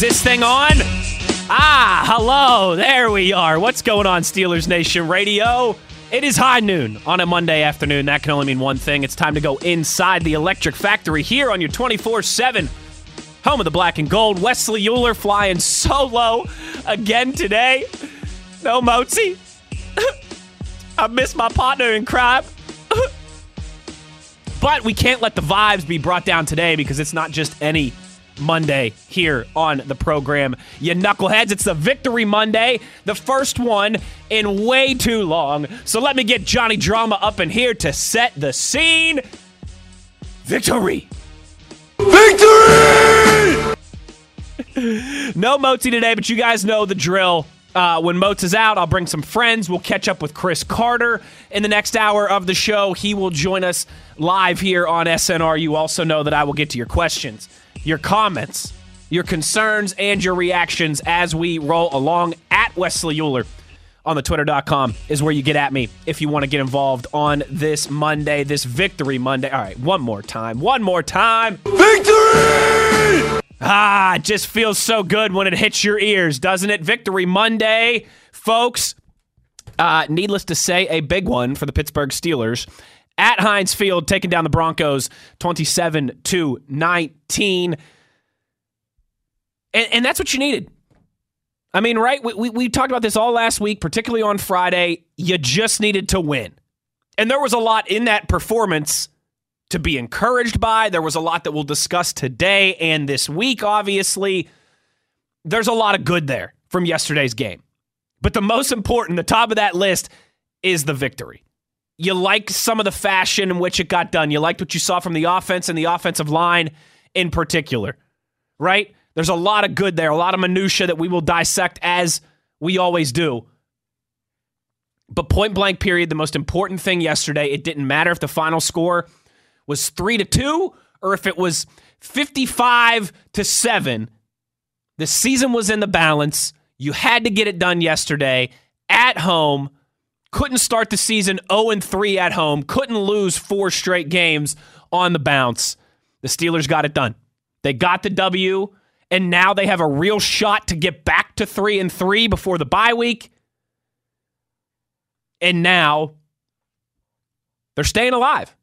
Is this thing on? Ah, hello. There we are. What's going on, Steelers Nation Radio? It is high noon on a Monday afternoon. That can only mean one thing. It's time to go inside the electric factory here on your 24 7 home of the black and gold. Wesley Euler flying solo again today. No Mozi. I miss my partner in crime. but we can't let the vibes be brought down today because it's not just any Monday here on the program. You knuckleheads, it's the Victory Monday, the first one in way too long. So let me get Johnny Drama up in here to set the scene. Victory! Victory! no Mozi today, but you guys know the drill. Uh, when Moats is out, I'll bring some friends. We'll catch up with Chris Carter in the next hour of the show. He will join us live here on SNR. You also know that I will get to your questions your comments, your concerns, and your reactions as we roll along at Wesley Euler on the twitter.com is where you get at me if you want to get involved on this Monday, this victory Monday. All right, one more time. One more time. Victory! Ah, it just feels so good when it hits your ears, doesn't it? Victory Monday, folks. Uh, needless to say, a big one for the Pittsburgh Steelers at Heinz Field, taking down the Broncos 27 to 19. And, and, that's what you needed. I mean, right? We, we, we talked about this all last week, particularly on Friday. You just needed to win. And there was a lot in that performance to be encouraged by. There was a lot that we'll discuss today and this week, obviously. There's a lot of good there from yesterday's game. But the most important, the top of that list, is the victory you like some of the fashion in which it got done. You liked what you saw from the offense and the offensive line in particular, right? There's a lot of good there, a lot of minutia that we will dissect as we always do. But point blank period, the most important thing yesterday, it didn't matter if the final score was 3 to 2 or if it was 55 to 7. The season was in the balance. You had to get it done yesterday at home couldn't start the season 0 3 at home, couldn't lose four straight games on the bounce. The Steelers got it done. They got the W, and now they have a real shot to get back to 3 and 3 before the bye week. And now they're staying alive.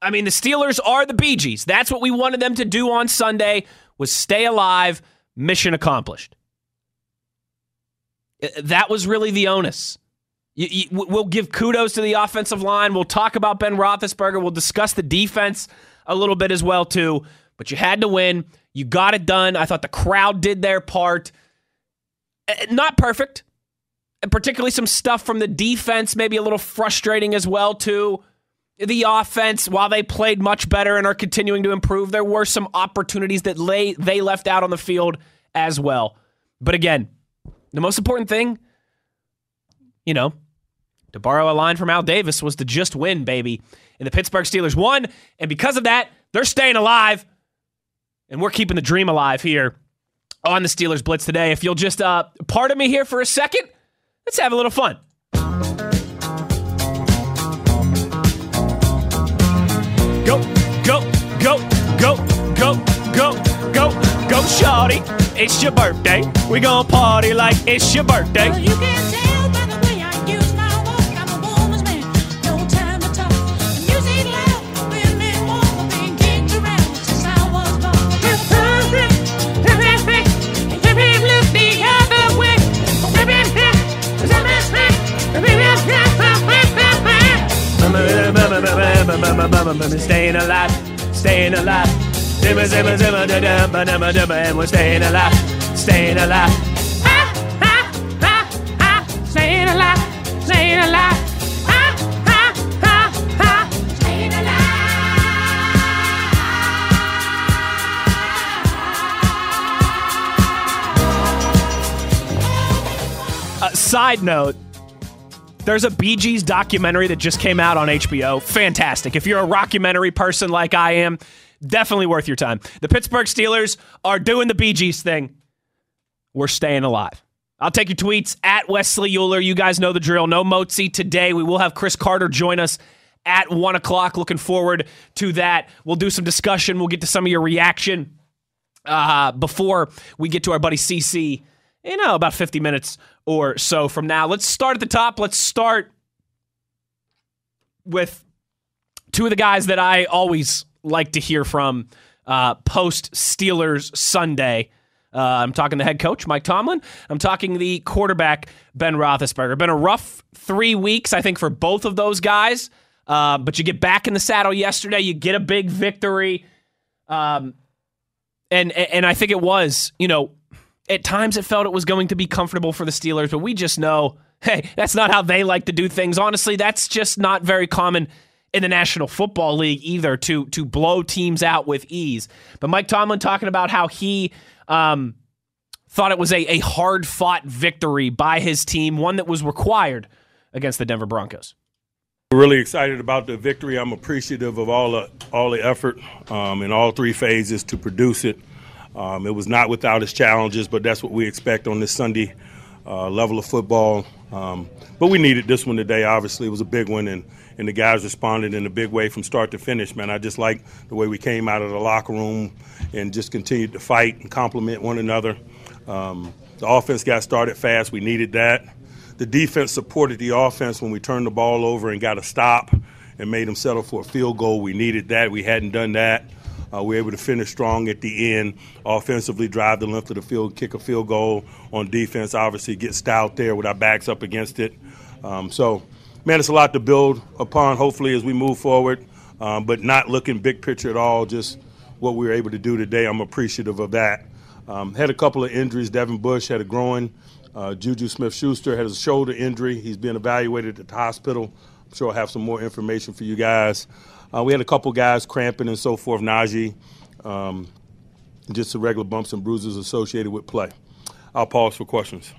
I mean, the Steelers are the Bee Gees. That's what we wanted them to do on Sunday was stay alive, mission accomplished. Uh, that was really the onus. You, you, we'll give kudos to the offensive line. We'll talk about Ben Roethlisberger. We'll discuss the defense a little bit as well too. But you had to win. You got it done. I thought the crowd did their part. Eh, not perfect, and particularly some stuff from the defense, maybe a little frustrating as well too. The offense, while they played much better and are continuing to improve, there were some opportunities that lay, they left out on the field as well. But again, the most important thing, you know, to borrow a line from Al Davis, was to just win, baby. And the Pittsburgh Steelers won. And because of that, they're staying alive. And we're keeping the dream alive here on the Steelers Blitz today. If you'll just uh, pardon me here for a second, let's have a little fun. Go, go, go, go, go, go, go, go, shawty. It's your birthday. We gonna party like it's your birthday. Staying alive, staying alive. Zimmer, zimmer, zimmer, da da ba da ba da ba, and we're staying alive, staying alive. Staying alive, staying alive. Staying alive. Uh, side note. There's a Bee Gees documentary that just came out on HBO. Fantastic. If you're a rockumentary person like I am, definitely worth your time. The Pittsburgh Steelers are doing the Bee Gees thing. We're staying alive. I'll take your tweets at Wesley Euler. You guys know the drill. No Motzi today. We will have Chris Carter join us at one o'clock. Looking forward to that. We'll do some discussion. We'll get to some of your reaction uh, before we get to our buddy CC. You know, about 50 minutes or so from now. Let's start at the top. Let's start with two of the guys that I always like to hear from uh, post Steelers Sunday. Uh, I'm talking the head coach, Mike Tomlin. I'm talking the quarterback, Ben Roethlisberger. Been a rough three weeks, I think, for both of those guys. Uh, but you get back in the saddle yesterday. You get a big victory. Um, and and I think it was, you know, at times it felt it was going to be comfortable for the Steelers, but we just know, hey, that's not how they like to do things. Honestly, that's just not very common in the National Football League either to to blow teams out with ease. But Mike Tomlin talking about how he um, thought it was a, a hard fought victory by his team, one that was required against the Denver Broncos. Really excited about the victory. I'm appreciative of all the all the effort um, in all three phases to produce it. Um, it was not without its challenges, but that's what we expect on this Sunday uh, level of football. Um, but we needed this one today. Obviously, it was a big one, and, and the guys responded in a big way from start to finish. Man, I just like the way we came out of the locker room and just continued to fight and compliment one another. Um, the offense got started fast. We needed that. The defense supported the offense when we turned the ball over and got a stop and made them settle for a field goal. We needed that. We hadn't done that. Uh, we were able to finish strong at the end, offensively drive the length of the field, kick a field goal on defense, obviously get stout there with our backs up against it. Um, so, man, it's a lot to build upon, hopefully, as we move forward, um, but not looking big picture at all, just what we were able to do today. I'm appreciative of that. Um, had a couple of injuries. Devin Bush had a groin. Uh, Juju Smith Schuster had a shoulder injury. He's being evaluated at the hospital. I'm sure I'll have some more information for you guys. Uh, we had a couple guys cramping and so forth, Najee, um, just the regular bumps and bruises associated with play. I'll pause for questions.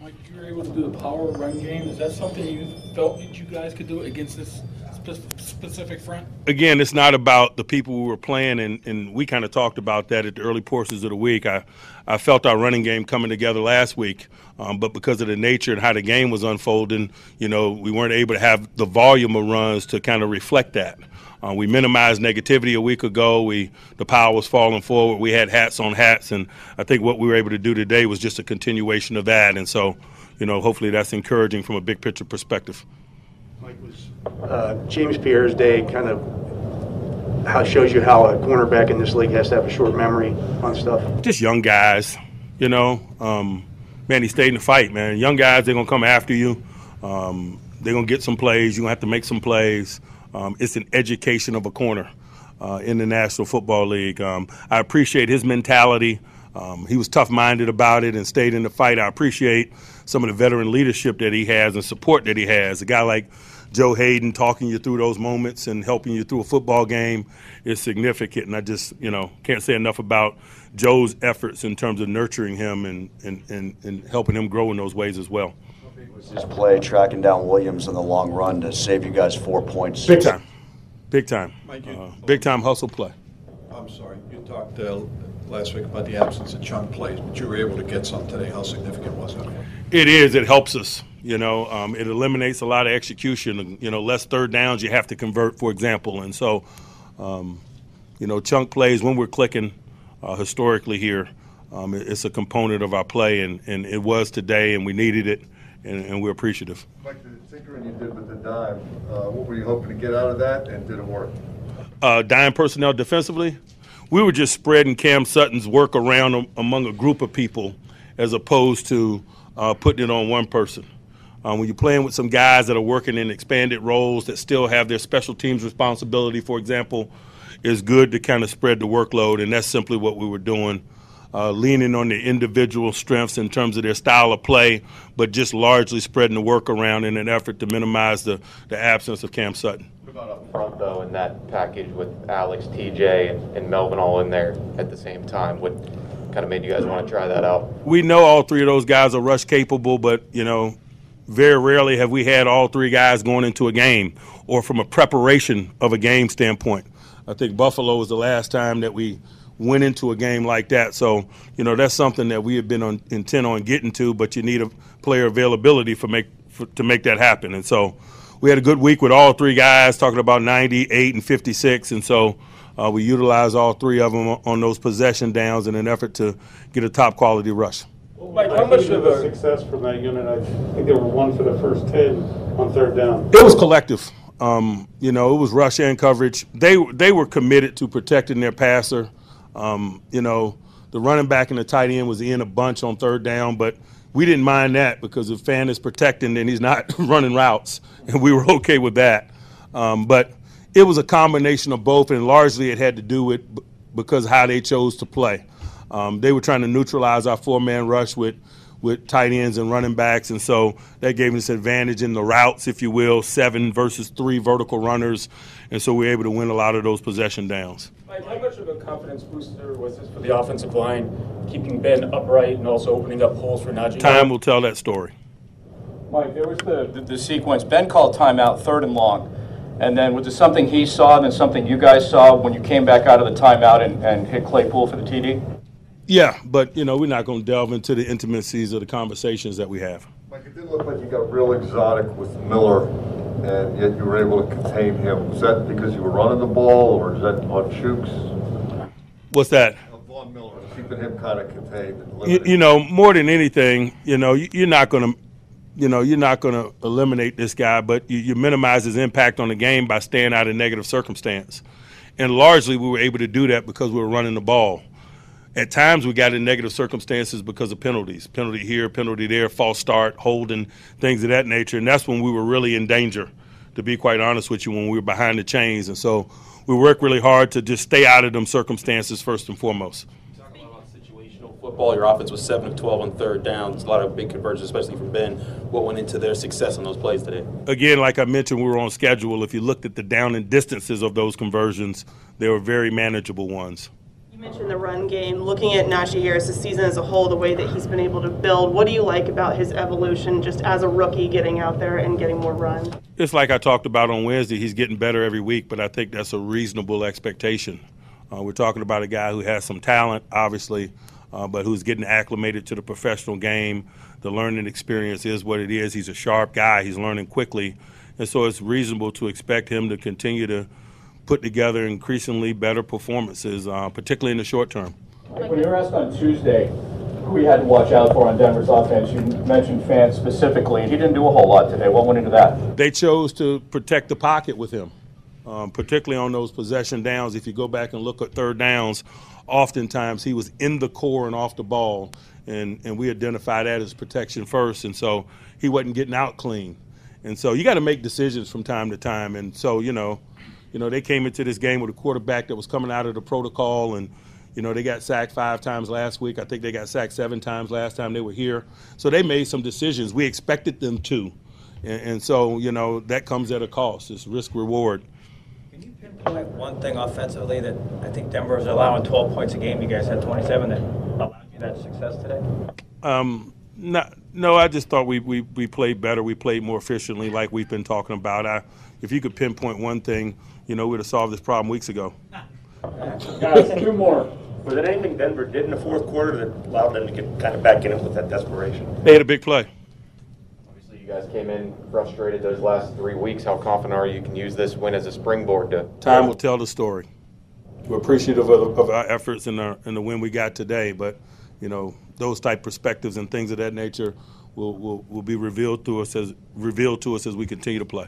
Mike, you were able to do the power run game. Is that something you felt that you guys could do against this specific front? Again, it's not about the people we were playing, and, and we kind of talked about that at the early portions of the week. I, I felt our running game coming together last week, um, but because of the nature and how the game was unfolding, you know, we weren't able to have the volume of runs to kind of reflect that. Uh, we minimized negativity a week ago. We the power was falling forward. We had hats on hats, and I think what we were able to do today was just a continuation of that. And so, you know, hopefully that's encouraging from a big picture perspective. Uh, James Pierre's day kind of how shows you how a cornerback in this league has to have a short memory on stuff. Just young guys, you know. Um, man, he stayed in the fight, man. Young guys, they're gonna come after you. Um, they're gonna get some plays. You're gonna have to make some plays. Um, it's an education of a corner uh, in the National Football League. Um, I appreciate his mentality. Um, he was tough-minded about it and stayed in the fight. I appreciate some of the veteran leadership that he has and support that he has. A guy like Joe Haden talking you through those moments and helping you through a football game is significant. And I just, you know, can't say enough about Joe's efforts in terms of nurturing him and, and, and, and helping him grow in those ways as well. Was this play tracking down Williams in the long run to save you guys four points? Big time. Big time. Uh, big time hustle play. I'm sorry. You talked uh, last week about the absence of chunk plays, but you were able to get some today. How significant was that? It is. It helps us. You know, um, it eliminates a lot of execution. You know, less third downs you have to convert, for example. And so, um, you know, chunk plays when we're clicking uh, historically here, um, it's a component of our play, and, and it was today, and we needed it, and, and we're appreciative. Like the tinkering you did with the dime, uh, what were you hoping to get out of that, and did it work? Uh, dime personnel defensively, we were just spreading Cam Sutton's work around among a group of people as opposed to uh, putting it on one person. Um, when you're playing with some guys that are working in expanded roles that still have their special teams responsibility, for example, it's good to kind of spread the workload, and that's simply what we were doing. Uh, leaning on their individual strengths in terms of their style of play, but just largely spreading the work around in an effort to minimize the, the absence of Cam Sutton. What about up front, though, in that package with Alex, TJ, and, and Melvin all in there at the same time? What kind of made you guys want to try that out? We know all three of those guys are rush capable, but, you know, very rarely have we had all three guys going into a game or from a preparation of a game standpoint. I think Buffalo was the last time that we went into a game like that. So, you know, that's something that we have been on, intent on getting to, but you need a player availability for make for, to make that happen. And so, we had a good week with all three guys, talking about 98 and 56, and so uh, we utilized all three of them on those possession downs in an effort to get a top quality rush. Mike, how much of a success from that unit? I think they were one for the first 10 on third down. It was collective. Um, you know, it was rush and coverage. They they were committed to protecting their passer. Um, you know, the running back and the tight end was in a bunch on third down, but we didn't mind that because if Fant is protecting, then he's not running routes, and we were okay with that. Um, but it was a combination of both, and largely it had to do with because how they chose to play. Um, they were trying to neutralize our four-man rush with with tight ends and running backs, and so that gave us advantage in the routes, if you will, seven versus three vertical runners, and so we were able to win a lot of those possession downs. Mike, how much of a confidence booster was this for the offensive line, keeping Ben upright and also opening up holes for Najee? Time will tell that story. Mike, there was the, the, the sequence. Ben called timeout third and long. And then was it something he saw and then something you guys saw when you came back out of the timeout and, and hit Claypool for the TD? Yeah, but you know we're not going to delve into the intimacies of the conversations that we have. Mike, it did look like you got real exotic with Miller, and yet you were able to contain him. Was that because you were running the ball, or is that on Chuks? What's that? Von Miller, keeping him kind of contained. You, you know, more than anything, you know, you- you're not going to, you know, you're not going to eliminate this guy, but you, you minimize his impact on the game by staying out of negative circumstance. And largely, we were able to do that because we were running the ball. At times, we got in negative circumstances because of penalties penalty here, penalty there, false start, holding, things of that nature. And that's when we were really in danger, to be quite honest with you, when we were behind the chains. And so we worked really hard to just stay out of them circumstances first and foremost. football. Your offense was 7 of 12 on third down. It's a lot of big conversions, especially from Ben. What went into their success on those plays today? Again, like I mentioned, we were on schedule. If you looked at the down and distances of those conversions, they were very manageable ones. Mentioned the run game. Looking at Najee Harris' the season as a whole, the way that he's been able to build, what do you like about his evolution just as a rookie getting out there and getting more run? It's like I talked about on Wednesday. He's getting better every week, but I think that's a reasonable expectation. Uh, we're talking about a guy who has some talent, obviously, uh, but who's getting acclimated to the professional game. The learning experience is what it is. He's a sharp guy. He's learning quickly, and so it's reasonable to expect him to continue to put together increasingly better performances, uh, particularly in the short term. When you were asked on Tuesday who you had to watch out for on Denver's offense, you mentioned fans specifically. He didn't do a whole lot today. What went into that? They chose to protect the pocket with him, um, particularly on those possession downs. If you go back and look at third downs, oftentimes he was in the core and off the ball, and, and we identify that as protection first. And so he wasn't getting out clean. And so you got to make decisions from time to time. And so, you know, you know, they came into this game with a quarterback that was coming out of the protocol and you know, they got sacked five times last week. I think they got sacked seven times last time they were here. So they made some decisions. We expected them to. And, and so, you know, that comes at a cost. It's risk reward. Can you pinpoint one thing offensively that I think Denver is allowing 12 points a game. You guys had 27 that allowed you that success today. Um, not, no, I just thought we, we, we played better. We played more efficiently, like we've been talking about. I, if you could pinpoint one thing, you know, we'd have solved this problem weeks ago. Guys, two more. Was there anything Denver did in the fourth quarter that allowed them to get kind of back in it with that desperation? They had a big play. Obviously, you guys came in frustrated those last three weeks. How confident are you you can use this win as a springboard to? Time will tell the story. We're appreciative of, of our efforts and, our, and the win we got today, but you know those type perspectives and things of that nature will, will, will be revealed to us as revealed to us as we continue to play.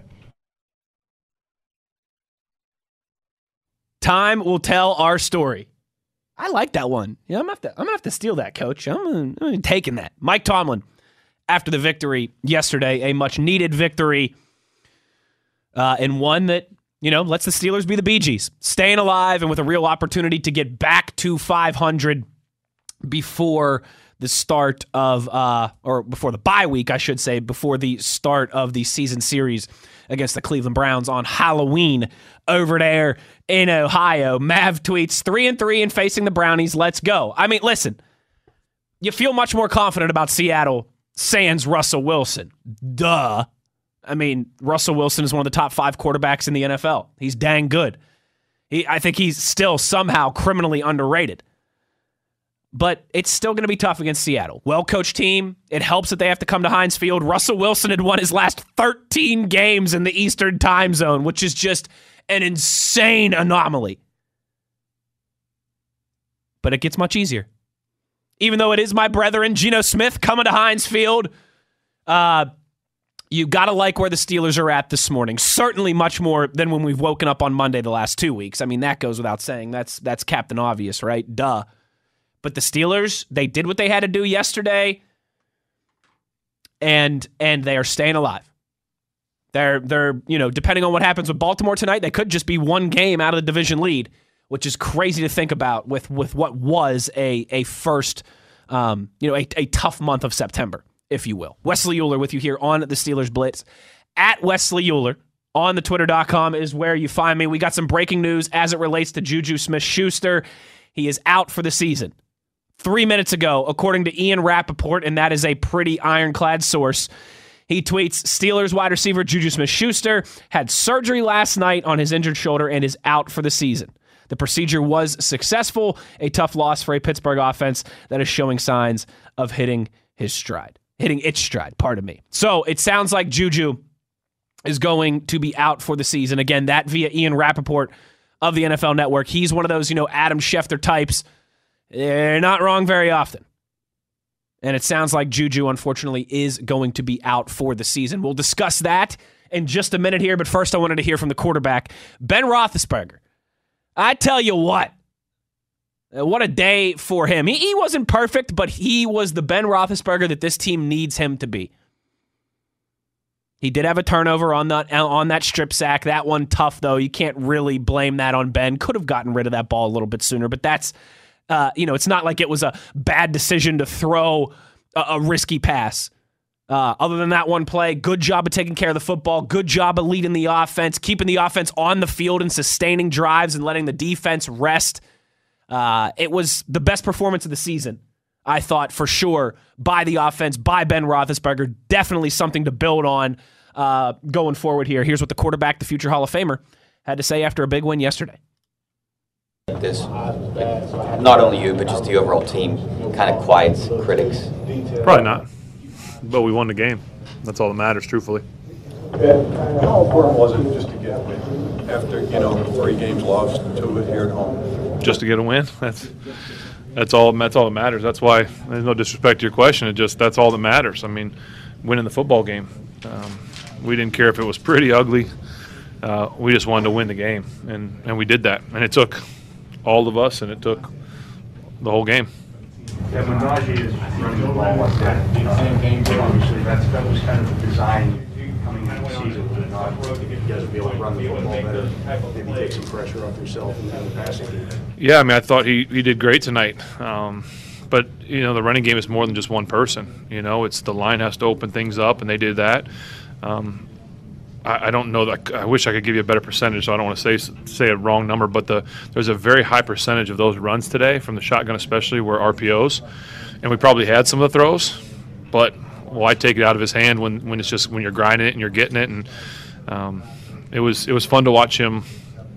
Time will tell our story. I like that one. Yeah, I'm gonna have to. I'm gonna have to steal that, Coach. I'm, gonna, I'm taking that. Mike Tomlin after the victory yesterday, a much needed victory, uh, and one that you know lets the Steelers be the Bee Gees, staying alive and with a real opportunity to get back to 500 before the start of uh, or before the bye week, I should say, before the start of the season series against the Cleveland Browns on Halloween over there in Ohio. Mav tweets three and three and facing the Brownies. Let's go. I mean, listen, you feel much more confident about Seattle sans Russell Wilson. Duh. I mean, Russell Wilson is one of the top five quarterbacks in the NFL. He's dang good. He, I think he's still somehow criminally underrated but it's still going to be tough against Seattle. Well coached team. It helps that they have to come to Heinz Field. Russell Wilson had won his last 13 games in the Eastern time zone, which is just an insane anomaly. But it gets much easier. Even though it is my brethren, Geno Smith, coming to Heinz Field, uh, you got to like where the Steelers are at this morning. Certainly much more than when we've woken up on Monday the last two weeks. I mean, that goes without saying. That's that's Captain Obvious, right? Duh. But the Steelers, they did what they had to do yesterday, and and they are staying alive. They're they're you know depending on what happens with Baltimore tonight, they could just be one game out of the division lead, which is crazy to think about with with what was a a first um, you know a, a tough month of September, if you will. Wesley Euler with you here on the Steelers Blitz at Wesley Euler on the twitter.com is where you find me. We got some breaking news as it relates to Juju Smith Schuster. He is out for the season three minutes ago, according to Ian Rapoport, and that is a pretty ironclad source. He tweets Steelers wide receiver Juju Smith Schuster had surgery last night on his injured shoulder and is out for the season. The procedure was successful, a tough loss for a Pittsburgh offense that is showing signs of hitting his stride, hitting its stride, pardon me. So it sounds like Juju is going to be out for the season. Again, that via Ian Rapoport of the NFL Network. He's one of those, you know, Adam Schefter types they're not wrong very often. And it sounds like Juju, unfortunately, is going to be out for the season. We'll discuss that in just a minute here, but first I wanted to hear from the quarterback, Ben Roethlisberger. I tell you what, uh, what a day for him. He, he wasn't perfect, but he was the Ben Roethlisberger that this team needs him to be. He did have a turnover on that on that strip sack. That one tough though. You can't really blame that on Ben. Could have gotten rid of that ball a little bit sooner, but that's uh, you know, it's not like it was a bad decision to throw a, a risky pass. Uh, other than that one play, good job of taking care of the football, good job of leading the offense, keeping the offense on the field and sustaining drives and letting the defense rest. Uh, it was the best performance of the season, I thought for sure, by the offense, by Ben Roethlisberger. Definitely something to build on uh, going forward here. Here's what the quarterback, the future Hall of Famer, had to say after a big win yesterday this, not only you, but just the overall team, kind of quiets critics? Probably not. But we won the game. That's all that matters, truthfully. How important was it just to get a win after, you know, three games lost and two here at home? Just to get a win? That's that's all that's all that matters. That's why there's no disrespect to your question. It just that's all that matters. I mean, winning the football game. Um, we didn't care if it was pretty ugly. Uh, we just wanted to win the game, and, and we did that. And it took all of us, and it took the whole game. Yeah, when Najee is running the ball like that, obviously that's, that was kind of the design coming into the season, was it not? You guys would be able to run the football better, maybe take some pressure off yourself and the passing game. Yeah, I mean, I thought he, he did great tonight. Um, but you know, the running game is more than just one person. You know, it's the line has to open things up, and they did that. Um, I, I don't know that. I wish I could give you a better percentage, so I don't want to say say a wrong number. But the there's a very high percentage of those runs today from the shotgun, especially were RPOs, and we probably had some of the throws, but why take it out of his hand when, when it's just when you're grinding it and you're getting it and um, it was it was fun to watch him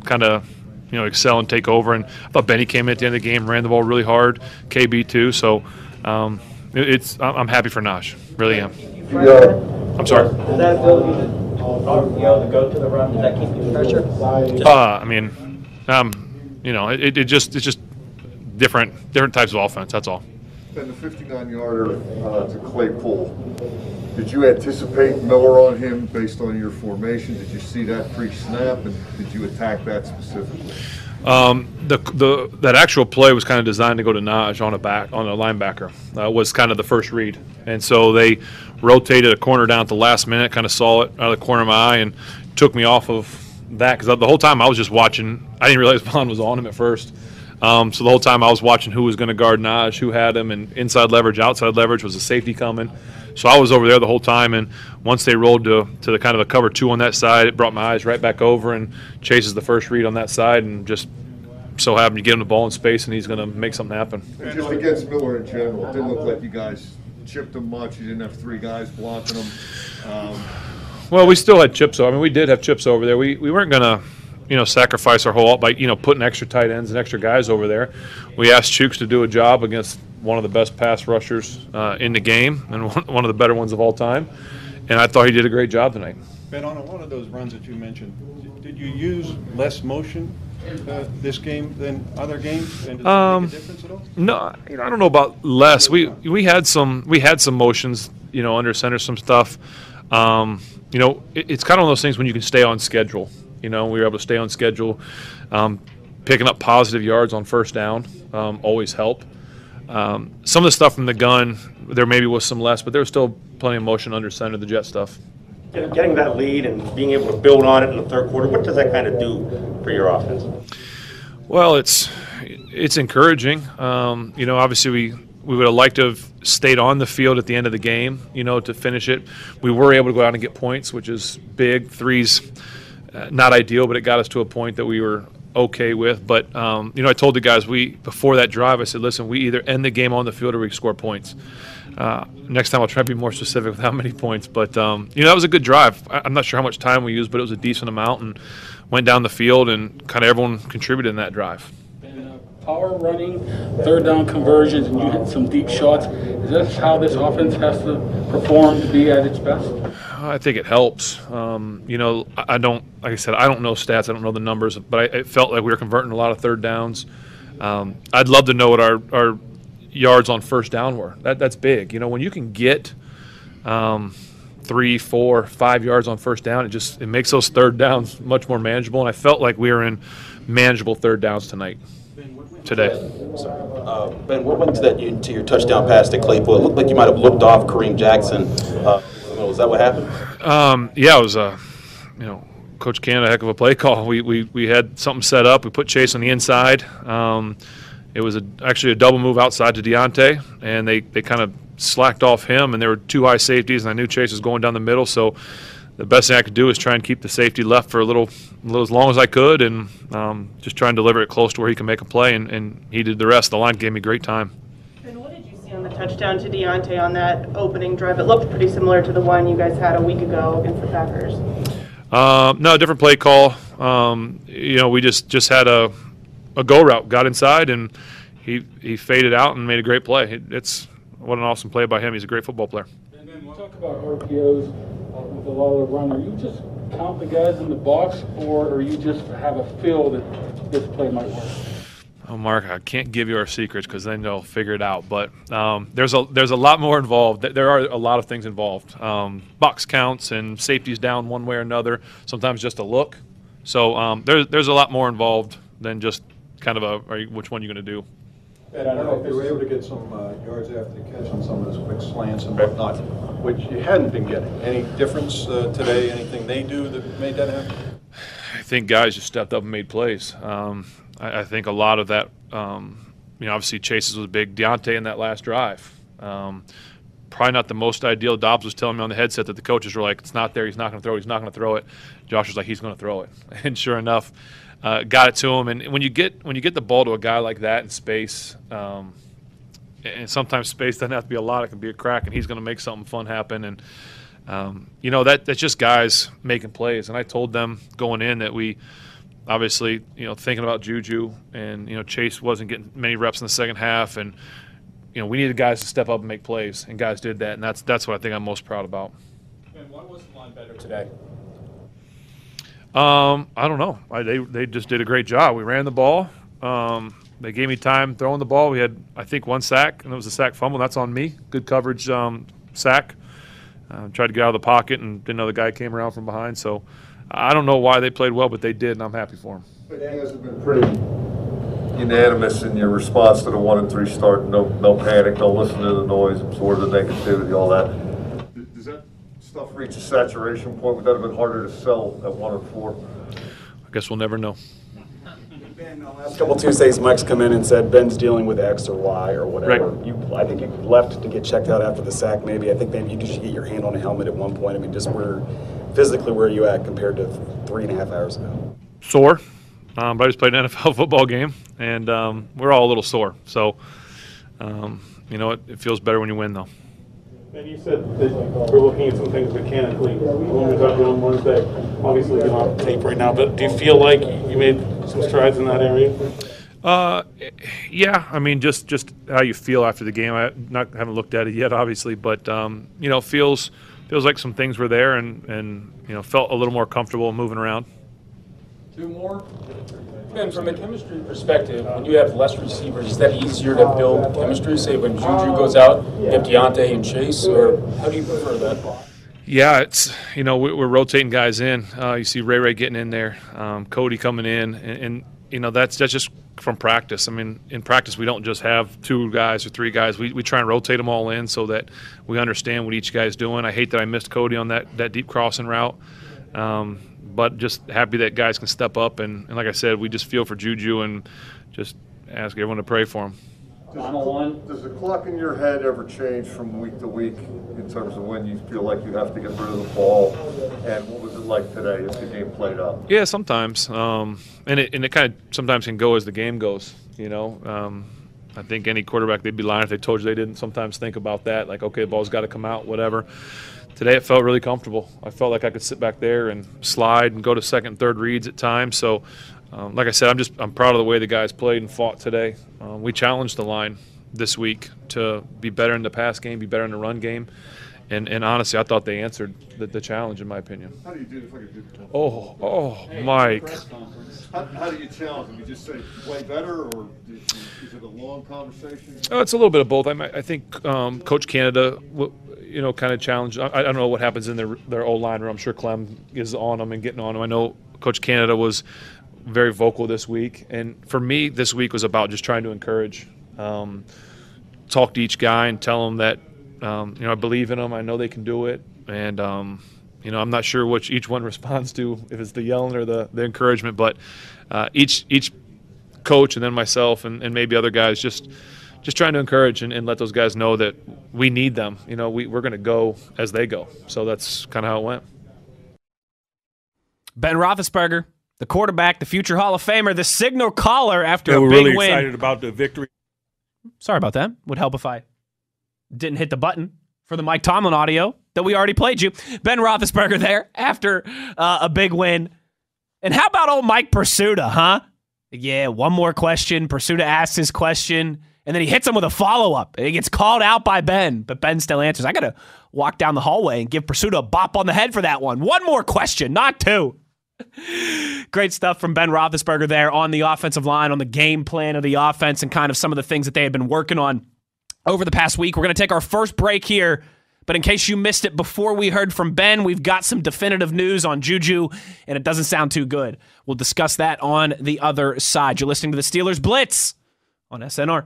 kind of you know excel and take over and I thought Benny came in at the end of the game ran the ball really hard KB too so um, it, it's I'm happy for Naj really am I'm sorry to go to the run? Does that keep you pressure? Uh, I mean, um, you know, it, it just it's just different different types of offense. That's all. And the 59 yarder uh, to Claypool. Did you anticipate Miller on him based on your formation? Did you see that pre-snap, and did you attack that specifically? Um, the the that actual play was kind of designed to go to Naj on a back on a linebacker. Uh, was kind of the first read, And so they rotated a corner down at the last minute, kind of saw it out of the corner of my eye, and took me off of that because the whole time I was just watching. I didn't realize Von was on him at first. Um, so the whole time I was watching who was going to guard Naj, who had him, and inside leverage, outside leverage was a safety coming. So I was over there the whole time, and once they rolled to, to the kind of a cover two on that side, it brought my eyes right back over and chases the first read on that side, and just so happened to get him the ball in space, and he's going to make something happen. Just against Miller in general, it didn't look like you guys chipped him much. You didn't have three guys blocking him. Um, Well, we still had chips. I mean, we did have chips over there. We we weren't gonna, you know, sacrifice our whole by you know putting extra tight ends and extra guys over there. We asked Chuks to do a job against one of the best pass rushers uh, in the game and one, one of the better ones of all time, and I thought he did a great job tonight. Ben, on one of those runs that you mentioned, did you use less motion uh, this game than other games? And does Um, make a difference at all? No, you know, I don't know about less. We we had some we had some motions, you know, under center some stuff. Um, you know, it, it's kind of one of those things when you can stay on schedule. You know, we were able to stay on schedule. Um, picking up positive yards on first down um, always help. Um, some of the stuff from the gun, there maybe was some less, but there was still plenty of motion under center, the jet stuff. Get- Getting that lead and being able to build on it in the third quarter, what does that kind of do for your offense? Well, it's it's encouraging. Um, you know, obviously we we would have liked to have stayed on the field at the end of the game. You know, to finish it. We were able to go out and get points, which is big. Threes, uh, not ideal, but it got us to a point that we were okay with. But um, you know, I told the guys we before that drive, I said, listen, we either end the game on the field or we score points. Uh, next time I'll try to be more specific with how many points. But um, you know, that was a good drive. I, I'm not sure how much time we used, but it was a decent amount and went down the field and kind of everyone contributed in that drive. And, uh, Power running, third down conversions, and you hit some deep shots. Is this how this offense has to perform to be at its best? I think it helps. Um, you know, I I don't, like I said, I don't know stats. I don't know the numbers, but I, it felt like we were converting a lot of third downs. Um, I'd love to know what our, our yards on first down were. That, that's big. You know, when you can get um, three, four, five yards on first down, it just it makes those third downs much more manageable. And I felt like we were in manageable third downs tonight, today. Uh, Ben, what went to that into your touchdown pass to Claypool? It looked like you might have looked off Kareem Jackson. Uh, was that what happened? Um, yeah, it was a, you know, Coach Canada heck of a play call. We, we, we had something set up. We put Chase on the inside. Um, it was a, actually a double move outside to Deontay, and they, they kind of slacked off him, and there were two high safeties, and I knew Chase was going down the middle, so the best thing I could do was try and keep the safety left for a little, a little as long as I could, and um, just try and deliver it close to where he can make a play, and, and he did the rest. The line gave me great time. And what did you see on the touchdown to Deontay on that opening drive? It looked pretty similar to the one you guys had a week ago against the Packers. Um, no, different play call. Um, you know, we just just had a a go route, got inside, and he he faded out and made a great play. It, it's what an awesome play by him. He's a great football player. And then you talk about RPOs uh, with a lot of the run. Are you just count the guys in the box, or are you just have a feel that this play might work? Oh, Mark, I can't give you our secrets because then they'll figure it out. But um, there's a there's a lot more involved. There are a lot of things involved. Um, box counts and safeties down one way or another. Sometimes just a look. So um, there's there's a lot more involved than just kind of a are you, which one you're going to do. Ben, I don't know if you were able to get some uh, yards after the catch on some of those quick slants and whatnot, which you hadn't been getting. Any difference uh, today? Anything they do that made that happen? I think guys just stepped up and made plays. Um, I, I think a lot of that, um, you know, obviously Chase's was big. Deontay in that last drive, um, probably not the most ideal. Dobbs was telling me on the headset that the coaches were like, "It's not there. He's not going to throw. it. He's not going to throw it." Josh was like, "He's going to throw it," and sure enough, uh, got it to him. And when you get when you get the ball to a guy like that in space. Um, and sometimes space doesn't have to be a lot; it can be a crack, and he's going to make something fun happen. And um, you know that that's just guys making plays. And I told them going in that we obviously you know thinking about Juju and you know Chase wasn't getting many reps in the second half, and you know we needed guys to step up and make plays, and guys did that, and that's that's what I think I'm most proud about. Why was the line better today? Um, I don't know. I, they they just did a great job. We ran the ball. Um, they gave me time throwing the ball. We had I think one sack, and it was a sack fumble. That's on me. Good coverage um, sack. Uh, tried to get out of the pocket and didn't know the guy came around from behind. So I don't know why they played well, but they did, and I'm happy for them. But you have been pretty unanimous in your response to the one and three start. No, no panic. Don't listen to the noise. Absorb the negativity. All that. Does that stuff reach a saturation point? Would that have been harder to sell at one or four? I guess we'll never know. Ben, the Last couple Tuesdays, Mike's come in and said Ben's dealing with X or Y or whatever. Right. You, I think you left to get checked out after the sack. Maybe I think maybe you could get your hand on a helmet at one point. I mean, just where physically where are you at compared to three and a half hours ago? Sore, um, but I just played an NFL football game, and um, we're all a little sore. So, um, you know, it, it feels better when you win, though. And you said that we're looking at some things mechanically when we talked on Wednesday. Obviously, you're on tape right now, but do you feel like you made some strides in that area? Uh, yeah. I mean, just just how you feel after the game. I not haven't looked at it yet, obviously, but um, you know, feels feels like some things were there, and and you know, felt a little more comfortable moving around. Two more. And from a chemistry perspective, when you have less receivers, is that easier to build chemistry? Say when Juju goes out, you have Deontay and Chase, or how do you prefer that? Yeah, it's you know we- we're rotating guys in. Uh, you see Ray Ray getting in there, um, Cody coming in, and, and you know that's that's just from practice. I mean, in practice we don't just have two guys or three guys. We, we try and rotate them all in so that we understand what each guy's doing. I hate that I missed Cody on that that deep crossing route, um, but just happy that guys can step up and, and like I said, we just feel for Juju and just ask everyone to pray for him. Does the clock in your head ever change from week to week in terms of when you feel like you have to get rid of the ball? And what was it like today if the game played out? Yeah, sometimes, um, and it and it kind of sometimes can go as the game goes. You know, um, I think any quarterback they'd be lying if they told you they didn't sometimes think about that. Like, okay, the ball's got to come out, whatever. Today it felt really comfortable. I felt like I could sit back there and slide and go to second, and third reads at times. So, um, like I said, I'm just I'm proud of the way the guys played and fought today. Um, we challenged the line this week to be better in the pass game, be better in the run game. And, and honestly, I thought they answered the, the challenge, in my opinion. How do you do if I could do Oh, oh, Mike. How, how do you challenge them? You just say play better, or is is it a long conversation? Oh, it's a little bit of both. I, I think um, Coach Canada, you know, kind of challenged. I, I don't know what happens in their their O line room. I'm sure Klemm is on them and getting on them. I know Coach Canada was very vocal this week, and for me, this week was about just trying to encourage, um, talk to each guy and tell them that um, you know I believe in them. I know they can do it, and um, you know I'm not sure which each one responds to, if it's the yelling or the the encouragement, but uh, each each coach and then myself and, and maybe other guys just just trying to encourage and, and let those guys know that we need them. You know, we, we're going to go as they go. So that's kind of how it went. Ben Roethlisberger, the quarterback, the future Hall of Famer, the signal caller after Yeah, a we're big really win. excited about the victory. Sorry about that. Would help if I didn't hit the button for the Mike Tomlin audio that we already played you. Ben Roethlisberger there after uh, a big win. And how about old Mike Prisuta, huh? Yeah, one more question. Prisuta asks his question, and then he hits him with a follow up. And he gets called out by Ben, but Ben still answers. I got to walk down the hallway and give Pursuit a bop on the head for that one. One more question, not two. Great stuff from Ben Roethlisberger there on the offensive line, on the game plan of the offense, and kind of some of the things that they had been working on over the past week. We're going to take our first break here, but in case you missed it before we heard from Ben, we've got some definitive news on Juju, and it doesn't sound too good. We'll discuss that on the other side. You're listening to the Steelers Blitz on SNR.